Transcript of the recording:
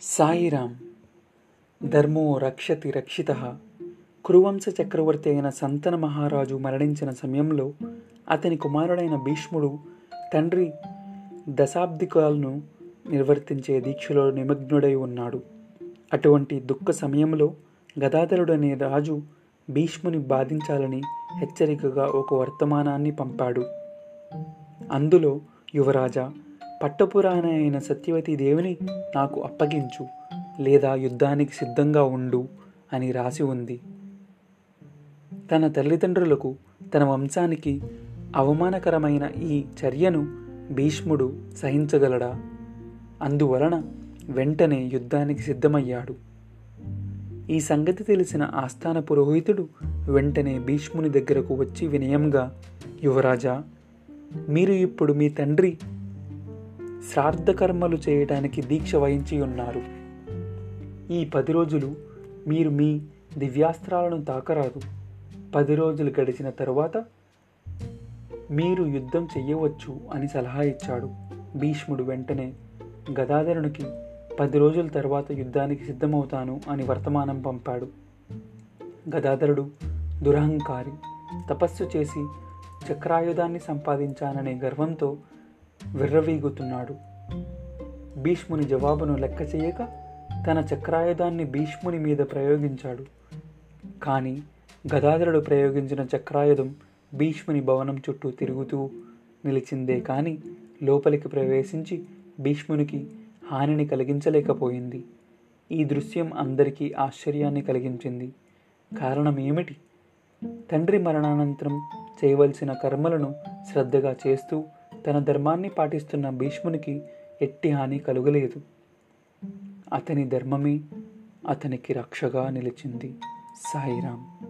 సాయిరామ్. ధర్మో రక్షతి రక్షిత. కురువంశ చక్రవర్తి అయిన సంతన మహారాజు మరణించిన సమయంలో అతని కుమారుడైన భీష్ముడు తండ్రి దశాబ్దికాలను నిర్వర్తించే దీక్షలో నిమగ్నుడై ఉన్నాడు. అటువంటి దుఃఖ సమయంలో గదాధరుడనే రాజు భీష్ముని బాధించాలని హెచ్చరికగా ఒక వర్తమానాన్ని పంపాడు. అందులో యువరాజా పట్టపురాణ అయిన సత్యవతి దేవిని నాకు అప్పగించు లేదా యుద్ధానికి సిద్ధంగా ఉండు అని రాసి ఉంది. తన తల్లిదండ్రులకు తన వంశానికి అవమానకరమైన ఈ చర్యను భీష్ముడు సహించగలడా? అందువలన వెంటనే యుద్ధానికి సిద్ధమయ్యాడు. ఈ సంగతి తెలిసిన ఆస్థాన పురోహితుడు వెంటనే భీష్ముని దగ్గరకు వచ్చి వినయంగా యువరాజా మీరు ఇప్పుడు మీ తండ్రి శ్రాద్ధకర్మలు చేయటానికి దీక్ష వహించి ఉన్నారు. ఈ పది రోజులు మీరు మీ దివ్యాస్త్రాలను తాకరాదు. పది రోజులు గడిచిన తరువాత మీరు యుద్ధం చెయ్యవచ్చు అని సలహా ఇచ్చాడు. భీష్ముడు వెంటనే గదాధరునికి పది రోజుల తర్వాత యుద్ధానికి సిద్ధమవుతాను అని వర్తమానం పంపాడు. గదాధరుడు దురహంకారి తపస్సు చేసి చక్రాయుధాన్ని సంపాదించాననే గర్వంతో విర్రవీగుతున్నాడు. భీష్ముని జవాబును లెక్క చేయక తన చక్రాయుధాన్ని భీష్ముని మీద ప్రయోగించాడు. కానీ గదాధరుడు ప్రయోగించిన చక్రాయుధం భీష్ముని భవనం చుట్టూ తిరుగుతూ నిలిచిందే కానీ లోపలికి ప్రవేశించి భీష్మునికి హానిని కలిగించలేకపోయింది. ఈ దృశ్యం అందరికీ ఆశ్చర్యాన్ని కలిగించింది. కారణం ఏమిటి? తండ్రి మరణానంతరం చేయవలసిన కర్మలను శ్రద్ధగా చేస్తూ తన ధర్మాన్ని పాటిస్తున్న భీష్మునికి ఎట్టి హాని కలుగలేదు. అతని ధర్మమే అతనికి రక్షగా నిలిచింది. సాయిరాం.